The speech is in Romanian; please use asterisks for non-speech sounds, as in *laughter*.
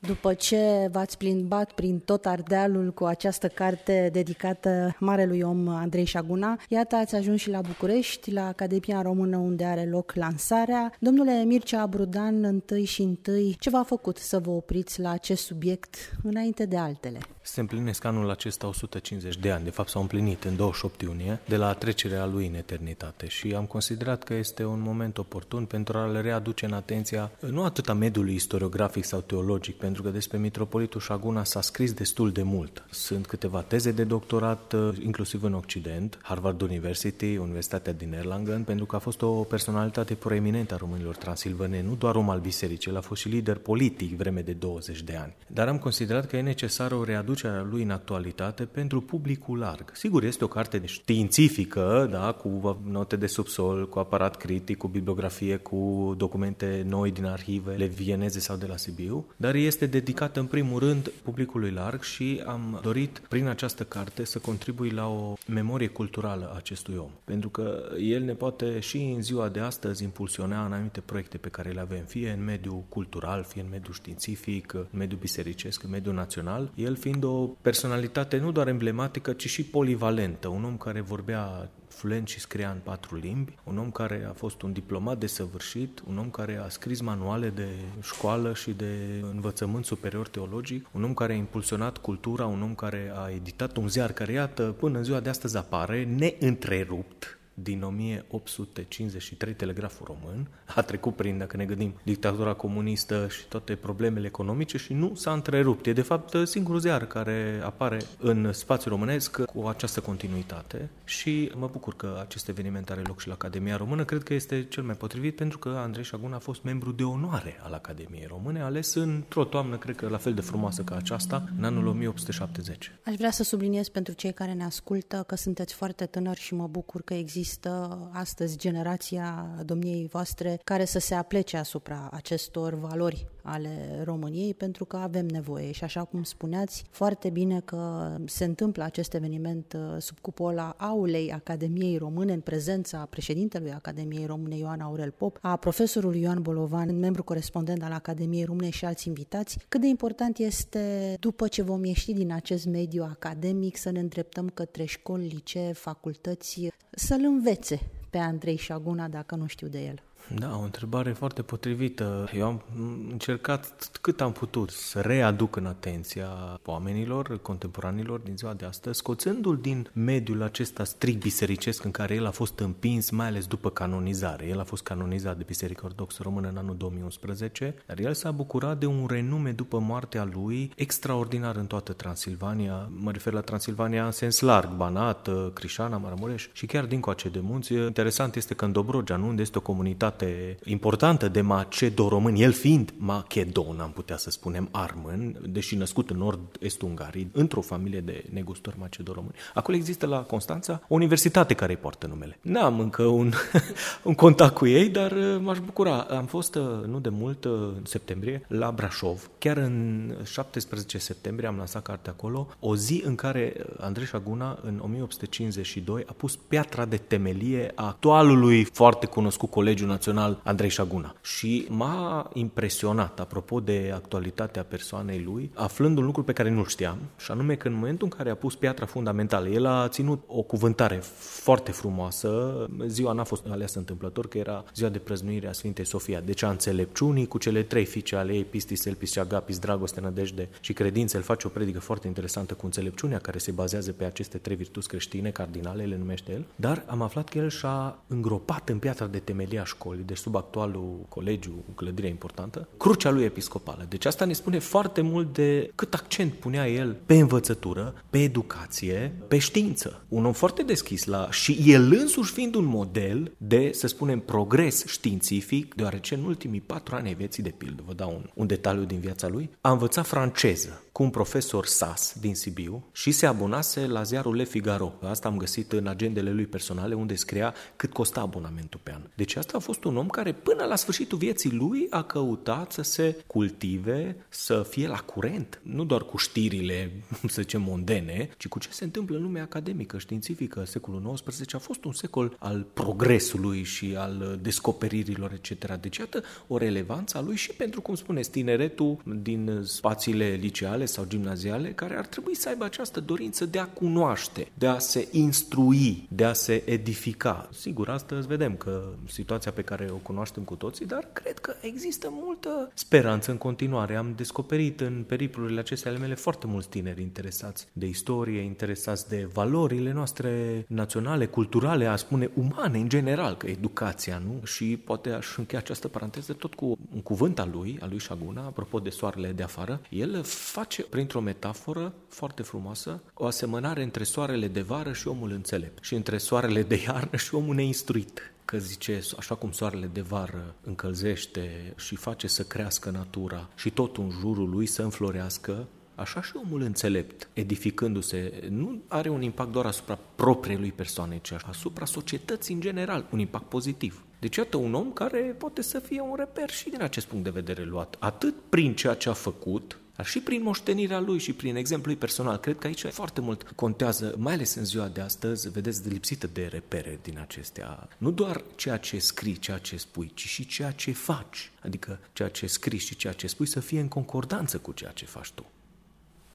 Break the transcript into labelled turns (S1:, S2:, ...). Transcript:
S1: După ce v-ați plimbat prin tot Ardealul cu această carte dedicată marelui om Andrei Șaguna, iată ați ajuns și la București, la Academia Română unde are loc lansarea. Domnule Mircea Brudan, întâi și întâi, ce v-a făcut să vă opriți la acest subiect înainte de altele?
S2: Se împlinesc anul acesta 150 de ani, de fapt s-au împlinit în 28 iunie, de la trecerea lui în eternitate și am considerat că este un moment oportun pentru a le readuce în atenția nu atât a mediului istoriografic sau teologic, pentru că despre Mitropolitul Șaguna s-a scris destul de mult. Sunt câteva teze de doctorat, uh, inclusiv în Occident, Harvard University, Universitatea din Erlangen, pentru că a fost o personalitate proeminentă a românilor transilvane, nu doar om al bisericii, el a fost și lider politic vreme de 20 de ani. Dar am considerat că e necesară o readucere a lui în actualitate pentru publicul larg. Sigur, este o carte științifică, da, cu note de subsol, cu aparat critic, cu bibliografie, cu documente noi din arhivele vieneze sau de la Sibiu, dar este dedicată în primul rând publicului larg și am dorit prin această carte să contribui la o memorie culturală a acestui om. Pentru că el ne poate și în ziua de astăzi impulsiona în anumite proiecte pe care le avem, fie în mediul cultural, fie în mediul științific, în mediul bisericesc, în mediul național, el fiind o personalitate nu doar emblematică, ci și polivalentă, un om care vorbea fluent și scria în patru limbi, un om care a fost un diplomat de săvârșit, un om care a scris manuale de școală și de învățământ superior teologic, un om care a impulsionat cultura, un om care a editat un ziar care, iată, până în ziua de astăzi apare, neîntrerupt, din 1853, Telegraful Român, a trecut prin, dacă ne gândim, dictatura comunistă și toate problemele economice și nu s-a întrerupt. E de fapt singurul ziar care apare în spațiul românesc cu această continuitate și mă bucur că acest eveniment are loc și la Academia Română. Cred că este cel mai potrivit pentru că Andrei Șagun a fost membru de onoare al Academiei Române, ales într-o toamnă, cred că la fel de frumoasă ca aceasta, în anul 1870.
S1: Aș vrea să subliniez pentru cei care ne ascultă că sunteți foarte tânări și mă bucur că există există astăzi generația domniei voastre care să se aplece asupra acestor valori ale României pentru că avem nevoie și așa cum spuneați foarte bine că se întâmplă acest eveniment uh, sub cupola aulei Academiei Române în prezența președintelui Academiei Române Ioan Aurel Pop, a profesorului Ioan Bolovan, membru corespondent al Academiei Române și alți invitați, cât de important este după ce vom ieși din acest mediu academic să ne îndreptăm către școli, licee, facultăți, să-l învețe pe Andrei Șaguna dacă nu știu de el.
S2: Da, o întrebare foarte potrivită. Eu am încercat cât am putut să readuc în atenția oamenilor, contemporanilor din ziua de astăzi, scoțându-l din mediul acesta strict bisericesc în care el a fost împins, mai ales după canonizare. El a fost canonizat de Biserica Ortodoxă Română în anul 2011, dar el s-a bucurat de un renume după moartea lui extraordinar în toată Transilvania. Mă refer la Transilvania în sens larg, Banat, Crișana, Maramureș și chiar din coace de munți. Interesant este că în Dobrogea, nu, unde este o comunitate comunitate importantă de macedo-români, el fiind macedon, am putea să spunem, armân, deși născut în nord-est Ungarii, într-o familie de negustori macedo-români. Acolo există la Constanța o universitate care îi poartă numele. N-am încă un, *laughs* un contact cu ei, dar uh, m-aș bucura. Am fost uh, nu de mult, uh, în septembrie, la Brașov. Chiar în 17 septembrie am lansat cartea acolo, o zi în care Andrei Șaguna, în 1852, a pus piatra de temelie a actualului foarte cunoscut Colegiu Național Național Andrei Șaguna. Și m-a impresionat, apropo de actualitatea persoanei lui, aflând un lucru pe care nu știam, și anume că în momentul în care a pus piatra fundamentală, el a ținut o cuvântare foarte frumoasă, ziua n-a fost aleasă întâmplător, că era ziua de prăznuire a Sfintei Sofia, deci a înțelepciunii cu cele trei fiice ale ei, Pistis, Elpis și Agapis, dragoste, nădejde și credință. El face o predică foarte interesantă cu înțelepciunea, care se bazează pe aceste trei virtuți creștine, cardinale, le numește el, dar am aflat că el și-a îngropat în piatra de temelie a școlii școlii, deci sub actualul colegiu, clădirea importantă, crucea lui episcopală. Deci asta ne spune foarte mult de cât accent punea el pe învățătură, pe educație, pe știință. Un om foarte deschis la și el însuși fiind un model de, să spunem, progres științific, deoarece în ultimii patru ani ai vieții, de pildă, vă dau un, un detaliu din viața lui, a învățat franceză cu un profesor SAS din Sibiu și se abonase la ziarul Le Figaro. Asta am găsit în agendele lui personale unde scria cât costa abonamentul pe an. Deci asta a fost un om care până la sfârșitul vieții lui a căutat să se cultive, să fie la curent, nu doar cu știrile, *laughs* să zicem, mondene, ci cu ce se întâmplă în lumea academică, științifică. Secolul XIX a fost un secol al progresului și al descoperirilor, etc. Deci, iată o relevanță a lui și pentru, cum spuneți, tineretul din spațiile liceale sau gimnaziale, care ar trebui să aibă această dorință de a cunoaște, de a se instrui, de a se edifica. Sigur, astăzi vedem că situația pe care o cunoaștem cu toții, dar cred că există multă speranță în continuare. Am descoperit în periplurile acestea ale mele foarte mulți tineri interesați de istorie, interesați de valorile noastre naționale, culturale, a spune umane în general, că educația, nu? Și poate aș încheia această paranteză tot cu un cuvânt al lui, al lui Shaguna, apropo de soarele de afară. El face, printr-o metaforă foarte frumoasă, o asemănare între soarele de vară și omul înțelept. Și între soarele de iarnă și omul neinstruit. Că zice, așa cum soarele de vară încălzește și face să crească natura și tot în jurul lui să înflorească, Așa și omul înțelept, edificându-se, nu are un impact doar asupra propriei lui persoane, ci asupra societății în general, un impact pozitiv. Deci iată un om care poate să fie un reper și din acest punct de vedere luat, atât prin ceea ce a făcut, dar și prin moștenirea lui și prin exemplul lui personal. Cred că aici foarte mult contează, mai ales în ziua de astăzi, vedeți, de lipsită de repere din acestea. Nu doar ceea ce scrii, ceea ce spui, ci și ceea ce faci. Adică ceea ce scrii și ceea ce spui să fie în concordanță cu ceea ce faci tu.